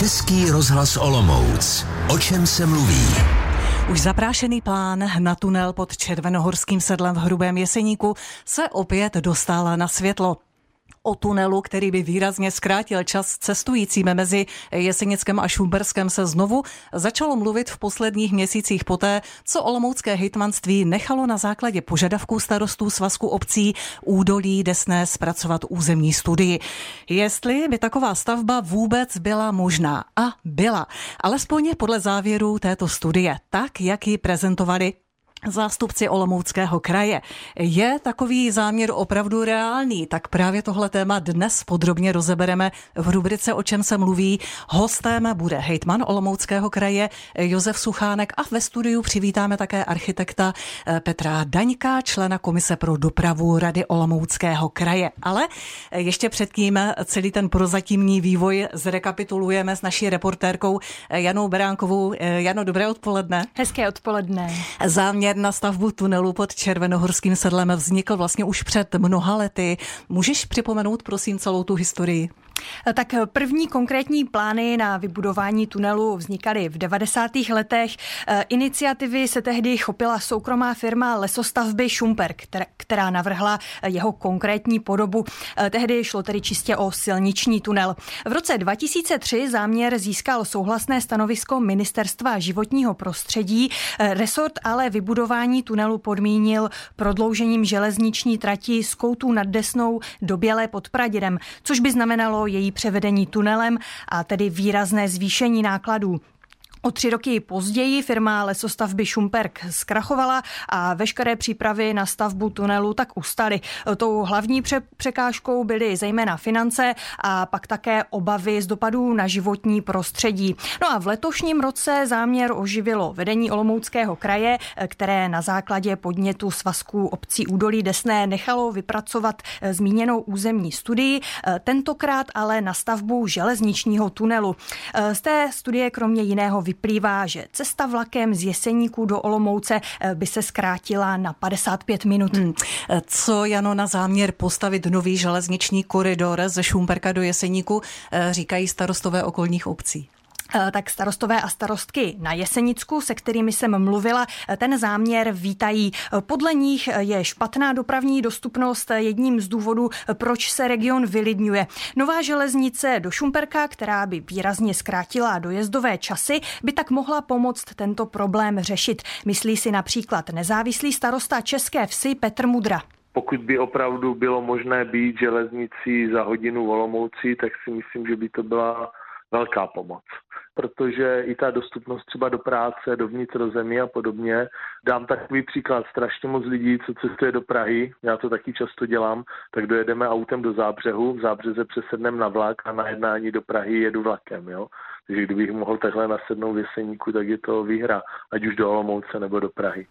Český rozhlas Olomouc. O čem se mluví? Už zaprášený plán na tunel pod Červenohorským sedlem v Hrubém Jeseníku se opět dostal na světlo o tunelu, který by výrazně zkrátil čas cestujícím mezi Jesenickem a Šumberskem se znovu začalo mluvit v posledních měsících poté, co Olomoucké hejtmanství nechalo na základě požadavků starostů svazku obcí údolí Desné zpracovat územní studii. Jestli by taková stavba vůbec byla možná. A byla. Alespoň podle závěrů této studie, tak jak ji prezentovali zástupci Olomouckého kraje. Je takový záměr opravdu reálný? Tak právě tohle téma dnes podrobně rozebereme v rubrice O čem se mluví. Hostem bude hejtman Olomouckého kraje Josef Suchánek a ve studiu přivítáme také architekta eh, Petra Daňka, člena Komise pro dopravu Rady Olomouckého kraje. Ale ještě předtím celý ten prozatímní vývoj zrekapitulujeme s naší reportérkou Janou Beránkovou. Eh, Jano, dobré odpoledne. Hezké odpoledne. Záměr záměr na stavbu tunelu pod Červenohorským sedlem vznikl vlastně už před mnoha lety. Můžeš připomenout, prosím, celou tu historii? Tak první konkrétní plány na vybudování tunelu vznikaly v 90. letech. Iniciativy se tehdy chopila soukromá firma lesostavby Šumper, která navrhla jeho konkrétní podobu. Tehdy šlo tedy čistě o silniční tunel. V roce 2003 záměr získal souhlasné stanovisko Ministerstva životního prostředí. Resort ale vybudování tunelu podmínil prodloužením železniční trati z Koutů nad Desnou do Bělé pod Pradědem, což by znamenalo její převedení tunelem a tedy výrazné zvýšení nákladů. O tři roky později firma lesostavby Šumperk zkrachovala a veškeré přípravy na stavbu tunelu tak ustaly. Tou hlavní překážkou byly zejména finance a pak také obavy z dopadů na životní prostředí. No a v letošním roce záměr oživilo vedení Olomouckého kraje, které na základě podnětu svazků obcí Údolí Desné nechalo vypracovat zmíněnou územní studii, tentokrát ale na stavbu železničního tunelu. Z té studie kromě jiného vyplývá, že cesta vlakem z Jeseníku do Olomouce eh, by se zkrátila na 55 minut. Hmm. Co Jano na záměr postavit nový železniční koridor ze Šumperka do Jeseníku eh, říkají starostové okolních obcí? Eh, tak starostové a starostky na Jesenicku, se kterými jsem mluvila, eh, ten záměr vítají. Eh, podle nich je špatná dopravní dostupnost jedním z důvodů, proč se region vylidňuje. Nová železnice do Šumperka, která by výrazně zkrátila dojezdové časy, by tak mohla pomoct tento problém řešit. Myslí si například nezávislý starosta České vsi Petr Mudra. Pokud by opravdu bylo možné být železnicí za hodinu v Olomouci, tak si myslím, že by to byla velká pomoc protože i ta dostupnost třeba do práce, do vnitrozemí a podobně. Dám takový příklad, strašně moc lidí, co cestuje do Prahy, já to taky často dělám, tak dojedeme autem do Zábřehu, v Zábřeze přesedneme na vlak a na jednání do Prahy jedu vlakem, jo. Takže kdybych mohl takhle nasednout v Jeseníku, tak je to výhra, ať už do Olomouce nebo do Prahy.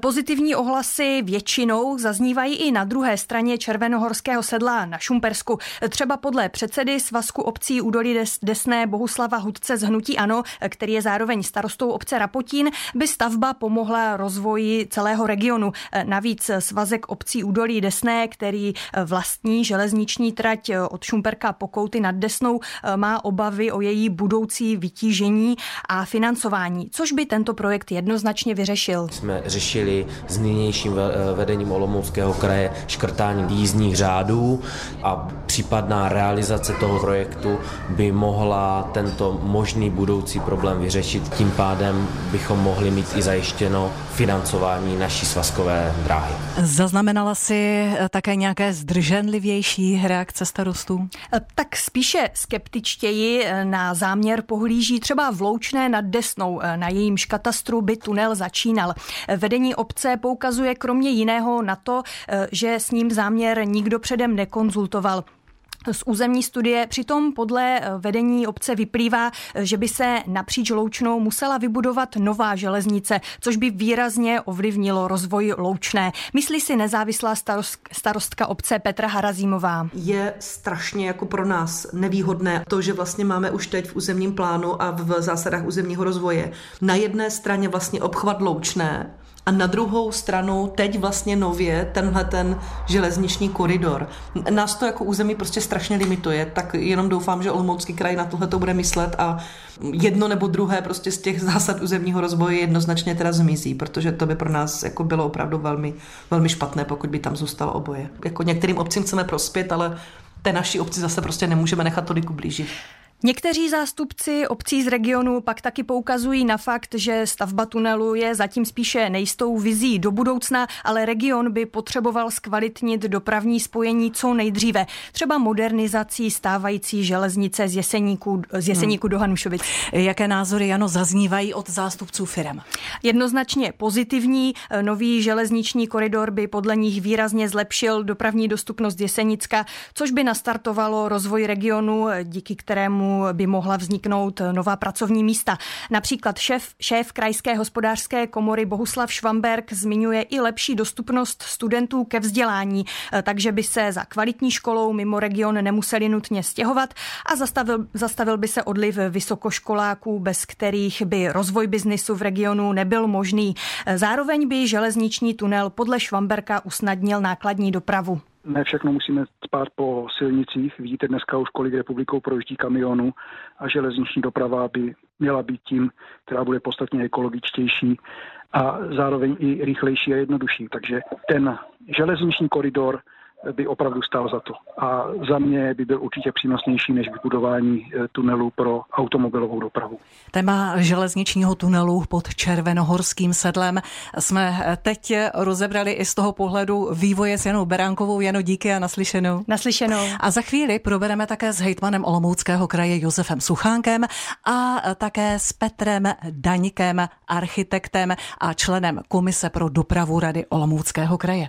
Pozitivní ohlasy většinou zaznívají i na druhé straně Červenohorského sedla na Šumpersku. Třeba podle předsedy Svazku obcí Údolí Desné Bohuslava Hudce z Hnutí Ano, který je zároveň starostou obce Rapotín, by stavba pomohla rozvoji celého regionu. Navíc Svazek obcí Údolí Desné, který vlastní železniční trať od Šumperka po Kouty nad Desnou, má obavy o její budoucí vytížení a financování, což by tento projekt jednoznačně vyřešil. Jsme řešili s nynějším eh, vedením Olomouckého kraje škrtání jízdních řádů a případná realizace toho projektu by mohla tento možný budoucí problém vyřešit. Tím pádem bychom mohli mít i zajištěno financování naší svazkové dráhy. Zaznamenala si eh, také nějaké zdrženlivější reakce starostů? Eh, tak spíše skeptičtěji na záměr pohlíží třeba Vloučné nad Desnou. Na jejímž katastru by tunel začínal. Vedení obce poukazuje kromě jiného na to, eh, že s ním záměr nikdo předem nekonzultoval z územní studie. Přitom podle eh, vedení obce vyplývá, eh, že by se napříč Loučnou musela vybudovat nová železnice, což by výrazně ovlivnilo rozvoj Loučné. Myslí si nezávislá starostka obce Petra Harazímová. Je strašně jako pro nás nevýhodné to, že vlastně máme už teď v územním plánu a v zásadách územního rozvoje na jedné straně vlastně obchvat Loučné, a na druhou stranu teď vlastně nově tenhle ten železniční koridor. Nás to jako území prostě strašně limituje, tak jenom doufám, že Olomoucký kraj na tohle to bude myslet a jedno nebo druhé prostě z těch zásad územního rozvoje jednoznačně teda zmizí, protože to by pro nás jako bylo opravdu velmi, velmi špatné, pokud by tam zůstalo oboje. Jako některým obcím chceme prospět, ale té naší obci zase prostě nemůžeme nechat tolik ublížit. Někteří zástupci obcí z regionu pak taky poukazují na fakt, že stavba tunelu je zatím spíše nejistou vizí do budoucna, ale region by potřeboval zkvalitnit dopravní spojení co nejdříve. Třeba modernizací stávající železnice z Jeseníku, z Jeseníku hmm. do Hanušovic. Jaké názory, Jano, zaznívají od zástupců firm? Jednoznačně pozitivní. Nový železniční koridor by podle nich výrazně zlepšil dopravní dostupnost Jesenicka, což by nastartovalo rozvoj regionu, díky kterému by mohla vzniknout nová pracovní místa. Například šéf, šéf Krajské hospodářské komory Bohuslav Švamberg zmiňuje i lepší dostupnost studentů ke vzdělání, takže by se za kvalitní školou mimo region nemuseli nutně stěhovat a zastavil, zastavil by se odliv vysokoškoláků, bez kterých by rozvoj biznisu v regionu nebyl možný. Zároveň by železniční tunel podle Švamberka usnadnil nákladní dopravu ne všechno musíme spát po silnicích. Vidíte dneska už, kolik republikou projíždí kamionů a železniční doprava by měla být tím, která bude podstatně ekologičtější a zároveň i rychlejší a jednodušší. Takže ten železniční koridor by opravdu stál za to. A za mě by byl určitě přínosnější než vybudování eh, tunelu pro automobilovou dopravu. Téma železničního tunelu pod Červenohorským sedlem jsme eh, teď rozebrali i z toho pohledu vývoje s Janou Beránkovou. Jano, díky a naslyšenou. Naslyšenou. A za chvíli probereme také s hejtmanem Olomouckého kraje Josefem Suchánkem a také s Petrem Daňkem, architektem a členem Komise pro dopravu Rady Olomouckého kraje.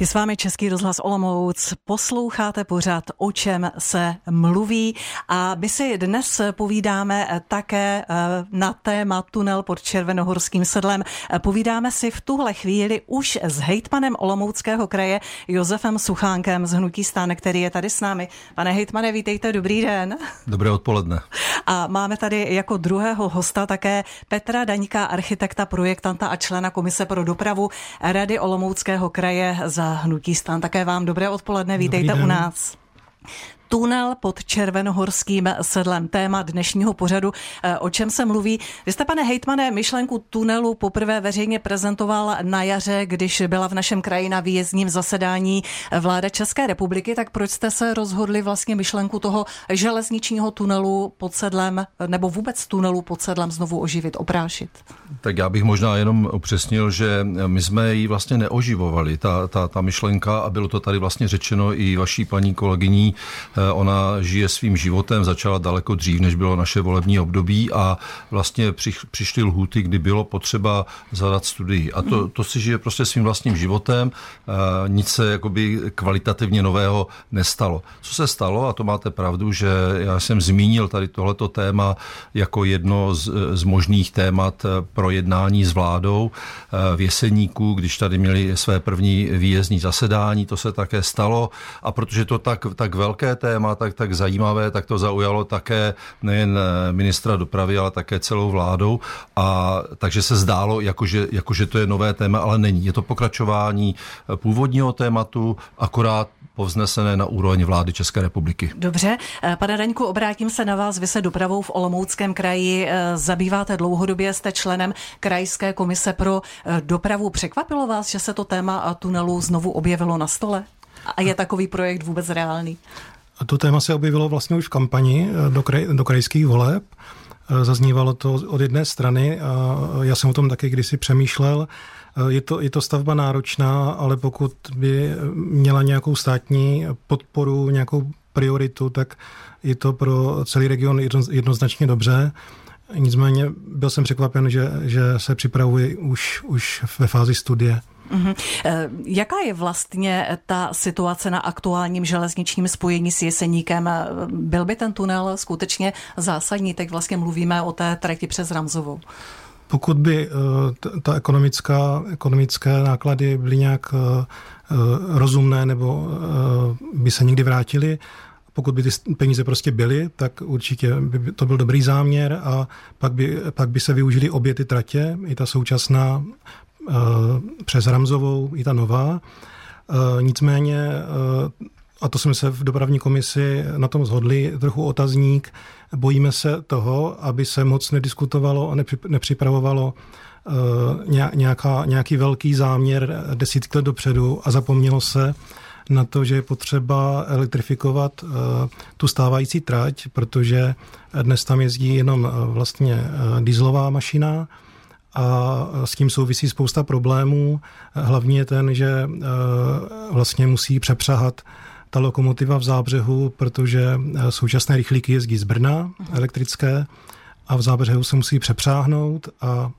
Je s vámi Český rozhlas Olomouc, posloucháte pořád, o čem se mluví a my si dnes povídáme také eh, na téma tunel pod Červenohorským sedlem. Povídáme si v tuhle chvíli už s hejtmanem Olomouckého kraje Josefem Suchánkem z Hnutí stáne, který je tady s námi. Pane hejtmane, vítejte, dobrý den. Dobré odpoledne. A máme tady jako druhého hosta také Petra Daňka, architekta, projektanta a člena Komise pro dopravu Rady Olomouckého kraje za hnutí stan. Také vám dobré odpoledne, vítejte u nás tunel pod Červenohorským sedlem. Téma dnešního pořadu, eh, o čem se mluví. Vy jste, pane hejtmane, myšlenku tunelu poprvé veřejně prezentoval na jaře, když byla v našem kraji na výjezdním zasedání vláda České republiky, tak proč jste se rozhodli vlastně myšlenku toho železničního tunelu pod sedlem, nebo vůbec tunelu pod sedlem znovu oživit, oprášit? Tak já bych možná jenom upřesnil, že my jsme ji vlastně neoživovali, ta, ta, ta myšlenka, a bylo to tady vlastně řečeno i vaší paní kolegyní ona žije svým životem, začala daleko dřív, než bylo naše volební období a vlastně přišly lhuty, kdy bylo potřeba zadat studii. A to, to si žije prostě svým vlastním životem, eh, nic se jakoby kvalitativně nového nestalo. Co se stalo, a to máte pravdu, že já jsem zmínil tady tohleto téma jako jedno z, z možných témat eh, pro jednání s vládou v Jeseníku, když tady měli své první výjezdní zasedání, to se také stalo a protože to tak, tak velké téma, tak, tak zajímavé, tak to zaujalo také nejen eh, ministra dopravy, ale také celou vládou. A takže se zdálo, jakože, jakože to je nové téma, ale není. Je to pokračování eh, původního tématu, akorát povznesené na úroveň vlády České republiky. Dobře, eh, pane Daňku, obrátím se na vás. Vy se dopravou v Olomouckém kraji zabýváte dlouhodobě, jste členem Krajské komise pro dopravu. Překvapilo vás, že se to téma tunelu znovu objevilo na stole? A je takový projekt vůbec reálný? To téma se objevilo vlastně už v kampani eh, do, kraj, do krajských voleb. Eh, zaznívalo to od jedné strany a já jsem o tom taky kdysi přemýšlel. Eh, je to, je to stavba náročná, ale pokud by měla nějakou státní podporu, nějakou prioritu, tak je to pro celý region jednoznačně dobře. Nicméně byl jsem překvapen, že, že se připravuje už, už ve fázi studie. Mm-hmm. Jaká je vlastně ta situace na aktuálním železničním spojení s Jeseníkem? Byl by ten tunel skutečně zásadní? Teď vlastně mluvíme o té trati přes Ramzovou. Pokud by eh, ta ekonomická, ekonomické náklady byly nějak eh, rozumné nebo by se někdy vrátily, pokud by ty peníze prostě byly, tak určitě by to byl dobrý záměr a pak by, pak by se využili obě ty tratě, i ta současná přes Ramzovou, i ta nová. Nicméně a to jsme se v dopravní komisi na tom zhodli, trochu otazník. Bojíme se toho, aby se moc nediskutovalo a nepřipravovalo eh, nějaká, nějaký velký záměr desítky let dopředu a zapomnělo se na to, že je potřeba elektrifikovat eh, tu stávající trať, protože dnes tam jezdí jenom eh, vlastně dieselová mašina, a s tím souvisí spousta problémů. Hlavně ten, že vlastně musí přepřahat ta lokomotiva v zábřehu, protože eh, současné rychlíky jezdí z Brna elektrické a v zábřehu se musí přepřáhnout a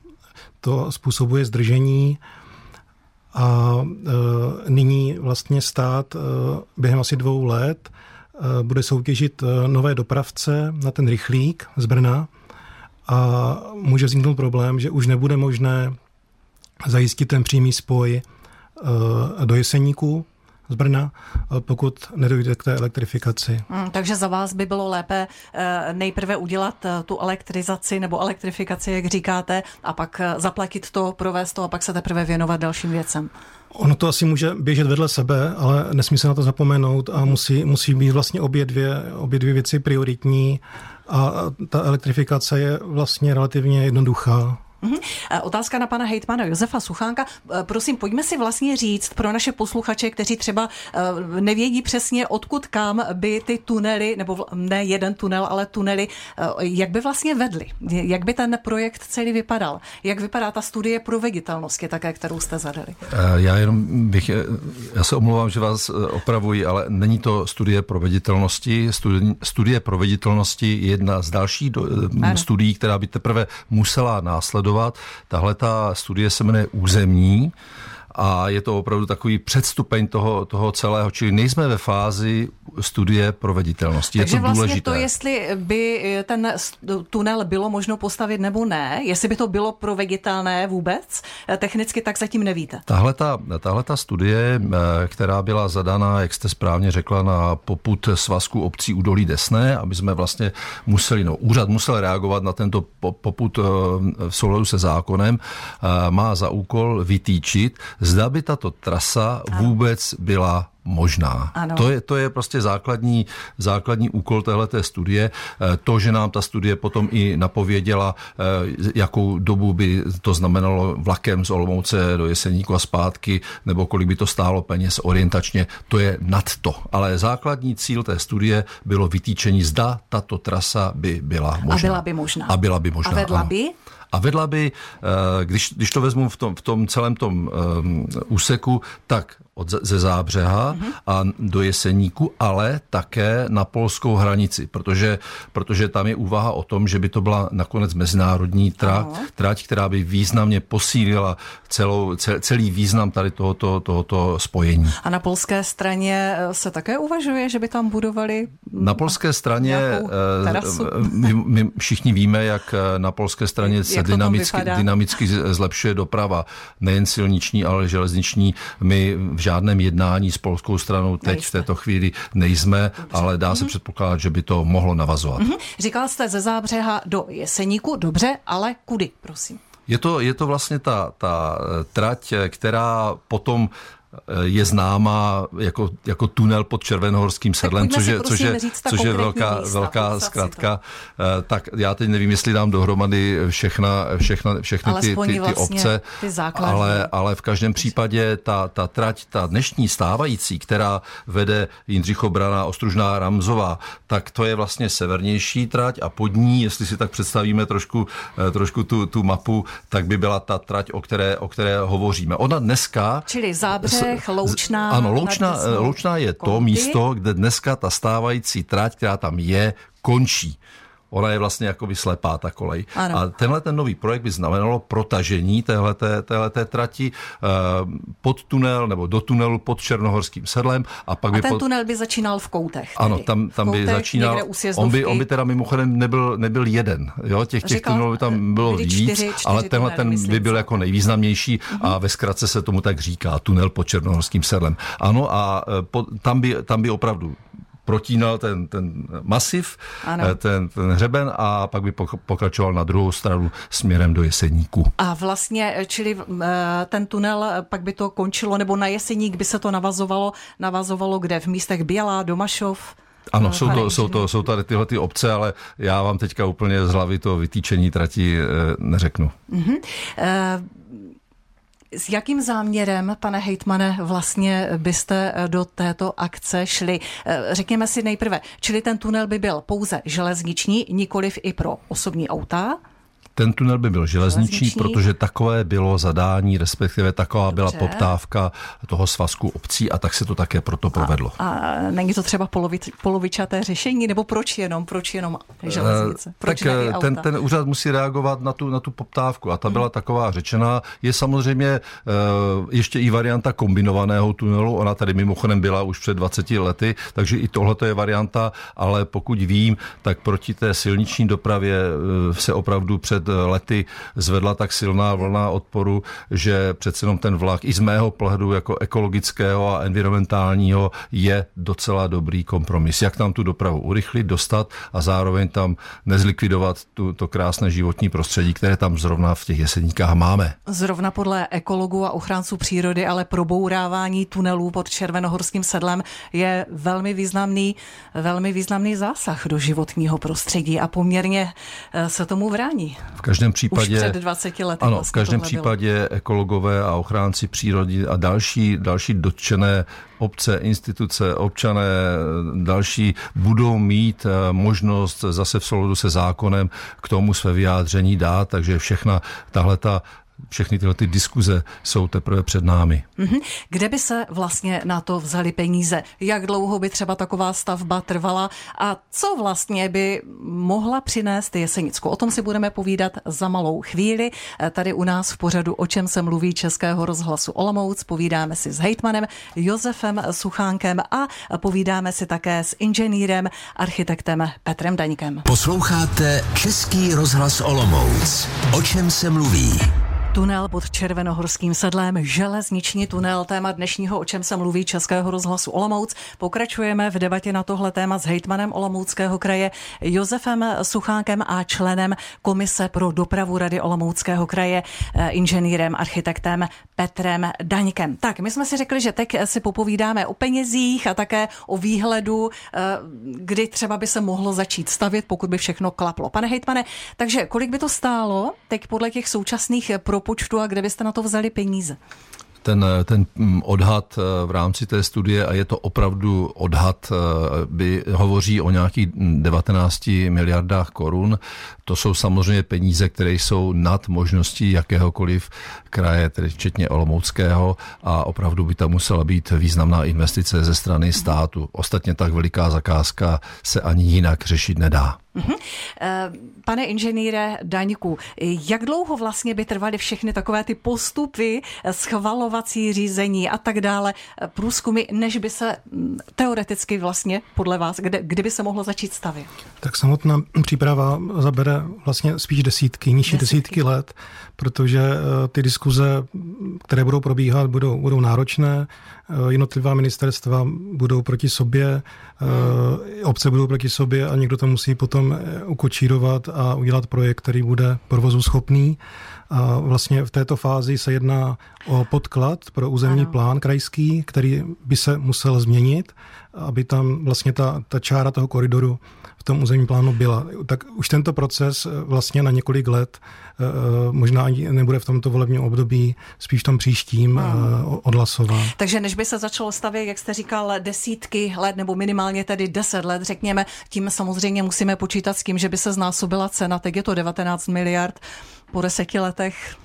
to způsobuje zdržení a e, nyní vlastně stát e, během asi dvou let e, bude soutěžit nové dopravce na ten rychlík z Brna a může vzniknout problém, že už nebude možné zajistit ten přímý spoj do Jeseníku, z Brna, pokud nedojde k té elektrifikaci. Hmm, takže za vás by bylo lépe eh, nejprve udělat eh, tu elektrizaci nebo elektrifikaci, jak říkáte, a pak eh, zaplatit to, provést to a pak se teprve věnovat dalším věcem. Ono to asi může běžet vedle sebe, ale nesmí se na to zapomenout a musí, musí být vlastně obě dvě, obě dvě věci prioritní a ta elektrifikace je vlastně relativně jednoduchá. Mhm. Otázka na pana hejtmana Josefa Suchánka. E, prosím, pojďme si vlastně říct pro naše posluchače, kteří třeba e, nevědí přesně, odkud kam by ty tunely, nebo ne jeden tunel, ale tunely, jak by vlastně vedly? Jak by ten projekt celý vypadal? Jak vypadá ta studie proveditelnosti, také, kterou jste zadali? Já jenom bych, já se omlouvám, že vás opravuji, ale není to studie proveditelnosti. Studie, studie proveditelnosti je jedna z dalších studií, která by teprve musela následovat sledovat. Tahle ta studie se jmenuje Územní a je to opravdu takový předstupeň toho, toho celého, čili nejsme ve fázi studie proveditelnosti. Takže je to vlastně důležité. to, jestli by ten tunel bylo možno postavit nebo ne, jestli by to bylo proveditelné vůbec, technicky tak zatím nevíte. Tahle ta, tahle ta studie, eh, která byla zadána, jak jste správně řekla, na poput svazku obcí Údolí Desné, aby jsme vlastně museli, no úřad musel reagovat na tento poput eh, v souladu se zákonem, eh, má za úkol vytýčit, zda by tato trasa vůbec byla možná. Ano. To, je, to je prostě základní, základní úkol téhleté studie. Eh, to, že nám ta studie potom i napověděla, eh, jakou dobu by to znamenalo vlakem z Olomouce do Jeseníku a zpátky, nebo kolik by to stálo peněz orientačně, to je nad to. Ale základní cíl té studie bylo vytýčení, zda tato trasa by byla možná. A byla by možná. A byla by možná. A vedla ano. by? A vedla by, eh, když, když to vezmu v tom, v tom celém tom um, úseku, tak od, ze Zábřeha mm-hmm. a do Jeseníku, ale také na polskou hranici, protože, protože tam je úvaha o tom, že by to byla nakonec mezinárodní trať, trať která by významně posílila celou, celý význam tady tohoto, tohoto spojení. A na polské straně eh, se také uvažuje, že by tam budovali Na polské straně my, my všichni víme, jak na polské straně se dynamicky, dynamicky zlepšuje doprava, nejen silniční, ale železniční. My v žádném jednání s polskou stranou teď Nejste. v této chvíli nejsme, Dobře. ale dá se mm-hmm. předpokládat, že by to mohlo navazovat. Mm-hmm. Říkal jste ze Zábřeha do Jeseníku, dobře, ale kudy, prosím? Je to, je to vlastně ta, ta trať, která potom je známá jako, jako tunel pod Červenohorským sedlem, což je, což je, což je velká, místa, velká zkratka. Eh, tak já teď nevím, jestli dám dohromady všechna, všechna, všechny ty, ty, ty vlastně obce, ty ale, ale v každém případě ta, ta trať, ta dnešní stávající, která vede Jindřichobrana, Ostružná, Ramzová, tak to je vlastně severnější trať a pod ní, jestli si tak představíme trošku, eh, trošku tu, tu mapu, tak by byla ta trať, o které, o které hovoříme. Ona dneska... Čili zábře Čech, Loučná. Ano, Loučná, Loučná je to místo, kde dneska ta stávající trať, která tam je, končí. Ona je vlastně jako slepá, ta kolej. Ano. A tenhle ten nový projekt by znamenalo protažení téhleté, téhleté trati uh, pod tunel nebo do tunelu pod Černohorským sedlem. A, pak a by ten pod... tunel by začínal v koutech. Tedy. Ano, tam, tam by začínal. On by, on by teda mimochodem nebyl, nebyl jeden. Jo? Těch, těch tunelů by tam bylo víc, čtyři, čtyři ale tenhle ten by byl jako nejvýznamnější uh-huh. a ve zkratce se tomu tak říká, tunel pod Černohorským sedlem. Ano a eh, po, tam, by, tam by opravdu protínal ten, ten masiv, ten, ten hřeben a pak by pokračoval na druhou stranu směrem do Jeseníku. A vlastně, čili ten tunel pak by to končilo, nebo na Jeseník by se to navazovalo, navazovalo kde? V místech Bělá, Domašov? Ano, jsou to, jsou, to, jsou tady tyhle ty obce, ale já vám teďka úplně z hlavy to vytýčení trati neřeknu. Mm-hmm. S jakým záměrem, pane hejtmane, vlastně byste do této akce šli? Řekněme si nejprve, čili ten tunel by byl pouze železniční, nikoliv i pro osobní auta? Ten tunel by byl železniční, železniční, protože takové bylo zadání, respektive taková Dobře. byla poptávka toho svazku obcí a tak se to také proto provedlo. A, a není to třeba polovič, polovičaté řešení, nebo proč jenom, proč jenom železnice? Proč tak eh, ten, ten úřad musí reagovat na tu, na tu poptávku a ta byla hmm. taková řečená. Je samozřejmě uh, ještě i varianta kombinovaného tunelu, ona tady mimochodem byla už před 20 lety, takže i tohle je varianta, ale pokud vím, tak proti té silniční dopravě se opravdu před lety zvedla tak silná vlna odporu, že přece jenom ten vlak i z mého pohledu jako ekologického a environmentálního je docela dobrý kompromis. Jak tam tu dopravu urychlit, dostat a zároveň tam nezlikvidovat tu, to krásné životní prostředí, které tam zrovna v těch jeseníkách máme. Zrovna podle ekologů a ochránců přírody, ale probourávání tunelů pod Červenohorským sedlem je velmi významný, velmi významný zásah do životního prostředí a poměrně eh, se tomu vrání. V každém případě... Už před 20 lety Ano, vlastně v každém případě bylo. ekologové a ochránci přírody a další, další dotčené obce, instituce, občané, další budou mít eh, možnost zase v souladu se zákonem k tomu své vyjádření dát, takže všechna tahle ta všechny tyhle ty diskuze jsou teprve před námi. Mm-hmm. Kde by se vlastně na to vzali peníze? Jak dlouho by třeba taková stavba trvala? A co vlastně by mohla přinést Jesenicku? O tom si budeme povídat za malou chvíli. Tady u nás v pořadu O čem se mluví Českého rozhlasu Olomouc. Povídáme si s hejtmanem Josefem Suchánkem a povídáme si také s inženýrem, architektem Petrem Daňkem. Posloucháte Český rozhlas Olomouc. O čem se mluví? Tunel pod Červenohorským sedlem, železniční tunel, téma dnešního, o čem se mluví Českého rozhlasu Olomouc. Pokračujeme v debatě na tohle téma s hejtmanem Olomouckého kraje Josefem Suchánkem a členem Komise pro dopravu Rady Olomouckého kraje, eh, inženýrem, architektem Petrem Daňkem. Tak, my jsme si řekli, že teď si popovídáme o penězích a také o výhledu, eh, kdy třeba by se mohlo začít stavět, pokud by všechno klaplo. Pane hejtmane, takže kolik by to stálo teď podle těch současných pro propočtu a kde byste na to vzali peníze? ten, ten mm, odhad eh, v rámci té studie, a je to opravdu odhad, eh, by hovoří o nějakých 19 miliardách korun. To jsou samozřejmě peníze, které jsou nad možností jakéhokoliv kraje, tedy včetně Olomouckého a opravdu by tam musela být významná investice ze strany státu. Ostatně tak veliká zakázka se ani jinak řešit nedá. Mhm. Eh, pane inženýre Daňku, jak dlouho vlastně by trvaly všechny takové ty postupy, schvalovací řízení a tak dále, průzkumy, než by se mm, teoreticky vlastně podle vás, kde, kdyby se mohlo začít stavět? Tak samotná příprava zabere vlastně spíš desítky, nižší desítky, desítky let, protože eh, ty diskuze, které budou probíhat, budou, budou náročné. Eh, jednotlivá ministerstva budou proti sobě, eh, obce budou proti sobě a někdo to musí potom ukočírovat a udělat projekt, který bude provozu schopný. A vlastně v této fázi se jedná o podklad pro územní ano. plán krajský, který by se musel změnit, aby tam vlastně ta, ta čára toho koridoru v tom územním plánu byla. Tak už tento proces eh, vlastně na několik let možná ani nebude v tomto volebním období, spíš v tom příštím hmm. odhlasován. Takže než by se začalo stavět, jak jste říkal, desítky let nebo minimálně tedy deset let, řekněme, tím samozřejmě musíme počítat s tím, že by se znásobila cena, teď je to 19 miliard po deseti letech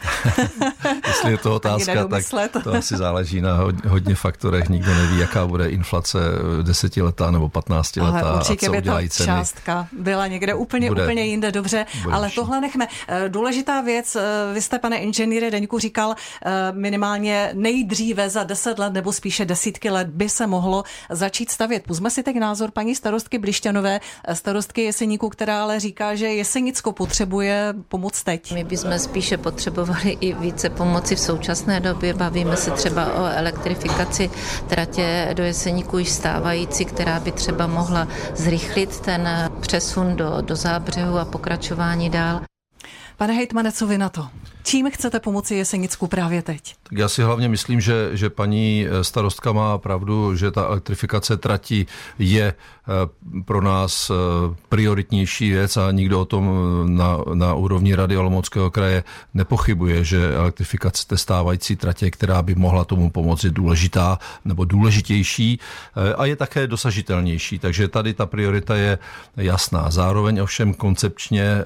Jestli je to otázka, tak to asi záleží na hodně faktorech. Nikdo neví, jaká bude inflace desetiletá nebo patnáctiletá ale určitě a co by udělají ta částka byla někde úplně, bude, úplně jinde, dobře, ale vyšší. tohle nechme. Eh, důležitá věc, eh, vy jste, pane inženýre Deňku, říkal, eh, minimálně nejdříve za deset let nebo spíše desítky let by se mohlo začít stavět. Puzme si teď názor paní starostky Blišťanové, starostky Jeseníku, která ale říká, že Jesenicko potřebuje pomoc teď. My bychom spíše potřebovali potřebovali i více pomoci v současné době. Bavíme se třeba o elektrifikaci tratě do Jeseníku již stávající, která by třeba mohla zrychlit ten přesun do, do zábřehu a pokračování dál. Pane hejtmane, co vy na to? Čím chcete pomoci Jesenicku právě teď? Tak já si hlavně myslím, že, že paní starostka má pravdu, že ta elektrifikace trati je Eh, pro nás eh, prioritnější věc a nikdo o tom eh, na, na úrovni Rady Olomouckého kraje nepochybuje, že elektrifikace té stávající tratě, která by mohla tomu pomoci, důležitá nebo důležitější a je také dosažitelnější. Takže tady ta priorita je jasná. Zároveň ovšem koncepčně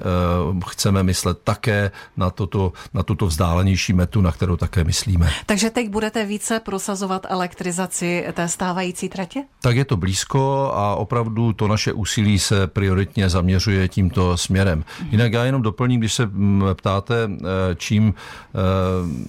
chceme myslet také na, toto, na tuto vzdálenější metu, na kterou také myslíme. Takže teď budete více prosazovat elektrizaci té stávající tratě? Tak je to blízko a opravdu to naše úsilí se prioritně zaměřuje tímto směrem. Jinak já jenom doplním, když se mm, ptáte, eh, čím, eh,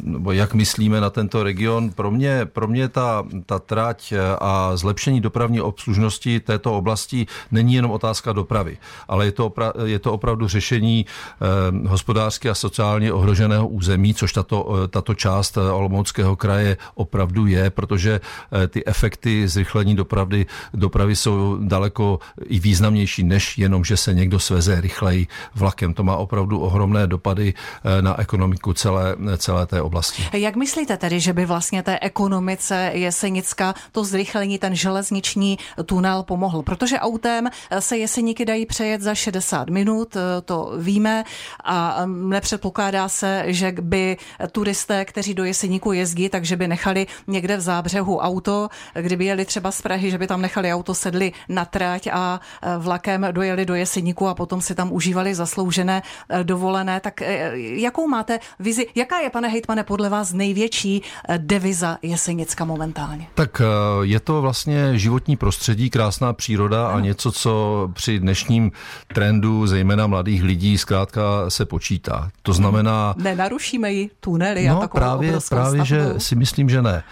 nebo jak myslíme na tento region, pro mě, pro mě ta, ta trať a zlepšení dopravní obslužnosti této oblasti není jenom otázka dopravy, ale je to, opra, je to opravdu řešení eh, hospodářské a sociálně ohroženého území, což tato, tato část Olomouckého kraje opravdu je, protože ty efekty zrychlení dopravy, dopravy jsou daleko i významnější, než jenom, že se někdo sveze rychleji vlakem. To má opravdu ohromné dopady eh, na ekonomiku celé, celé té oblasti. Jak myslíte tedy, že by vlastně té ekonomice Jesenicka to zrychlení, ten železniční tunel pomohl? Protože autem se Jeseníky dají přejet za 60 minut, eh, to víme a mm, nepředpokládá se, že by turisté, kteří do Jeseníku jezdí, takže by nechali někde v zábřehu auto, kdyby jeli třeba z Prahy, že by tam nechali auto, sedli na trať a e, vlakem dojeli do Jeseníku a potom si tam užívali zasloužené e, dovolené. Tak e, jakou máte vizi, jaká je, pane hejtmane, podle vás největší deviza Jesenicka momentálně? Tak je to vlastně životní prostředí, krásná příroda a něco, co při dnešním trendu, zejména mladých lidí, zkrátka se počítá. To znamená... Nenarušíme ji tunely no, a takovou právě, právě, že si myslím, že ne.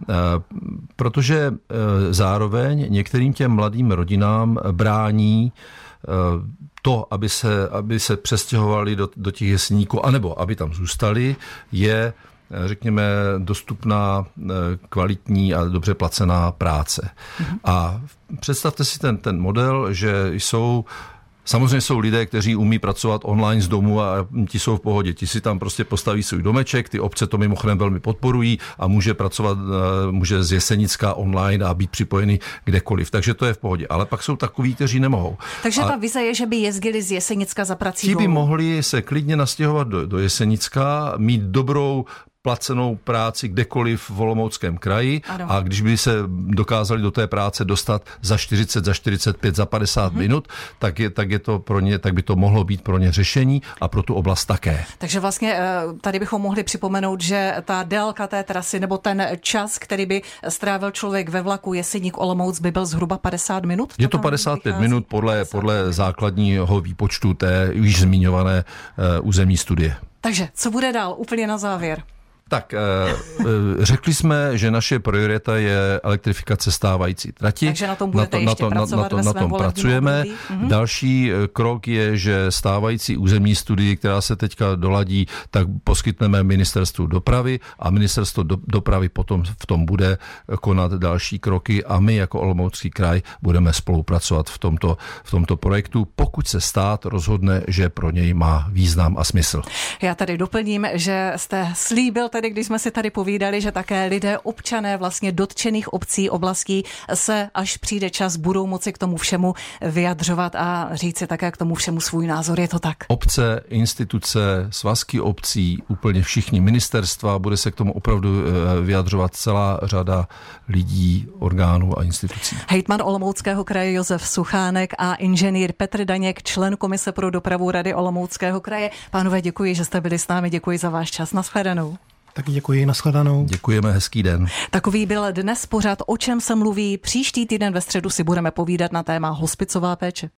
Eh, protože eh, zároveň některým těm mladým rodinám brání eh, to, aby se, aby se přestěhovali do, do těch jesníků, anebo aby tam zůstali, je řekněme, dostupná, kvalitní a dobře placená práce. Mhm. A představte si ten, ten model, že jsou Samozřejmě jsou lidé, kteří umí pracovat online z domu a ti jsou v pohodě. Ti si tam prostě postaví svůj domeček, ty obce to mimochodem velmi podporují a může pracovat, eh, může z Jesenická online a být připojený kdekoliv. Takže to je v pohodě. Ale pak jsou takoví, kteří nemohou. Takže a ta vize je, že by jezdili z Jesenicka za prací Ti by mohli se klidně nastěhovat do, do Jesenicka, mít dobrou placenou práci kdekoliv v Olomouckém kraji ano. a když by se dokázali do té práce dostat za 40, za 45, za 50 mm-hmm. minut, tak, je, tak, je to pro ně, tak by to mohlo být pro ně řešení a pro tu oblast také. Takže vlastně eh, tady bychom mohli připomenout, že ta délka té trasy nebo ten čas, který by strávil člověk ve vlaku Jeseník Olomouc by byl zhruba 50 minut? Je to 55 vychází? minut podle, 50 podle základního výpočtu té již zmiňované uh, územní studie. Takže co bude dál úplně na závěr? Tak, eh, eh, řekli jsme, že naše priorita je elektrifikace stávající trati. Takže na tom budete na to, na to, na to, na tom pracujeme. Mhm. Další eh, krok je, že stávající územní studii, která se teďka doladí, tak poskytneme ministerstvu dopravy a ministerstvo do, dopravy potom v tom bude konat další kroky a my jako Olomoucký kraj budeme spolupracovat v tomto, v tomto projektu, pokud se stát rozhodne, že pro něj má význam a smysl. Já tady doplním, že jste slíbil tedy, když jsme si tady povídali, že také lidé, občané vlastně dotčených obcí, oblastí se, až přijde čas, budou moci k tomu všemu vyjadřovat a říci také k tomu všemu svůj názor. Je to tak? Obce, instituce, svazky obcí, úplně všichni ministerstva, bude se k tomu opravdu eh, vyjadřovat celá řada lidí, orgánů a institucí. Hejtman Olomouckého kraje Josef Suchánek a inženýr Petr Daněk, člen Komise pro dopravu Rady Olomouckého kraje. Pánové, děkuji, že jste byli s námi, děkuji za váš čas. Naschledanou. Tak děkuji, nashledanou. Děkujeme, hezký den. Takový byl dnes pořád, o čem se mluví. Příští týden ve středu si budeme povídat na téma hospicová péče.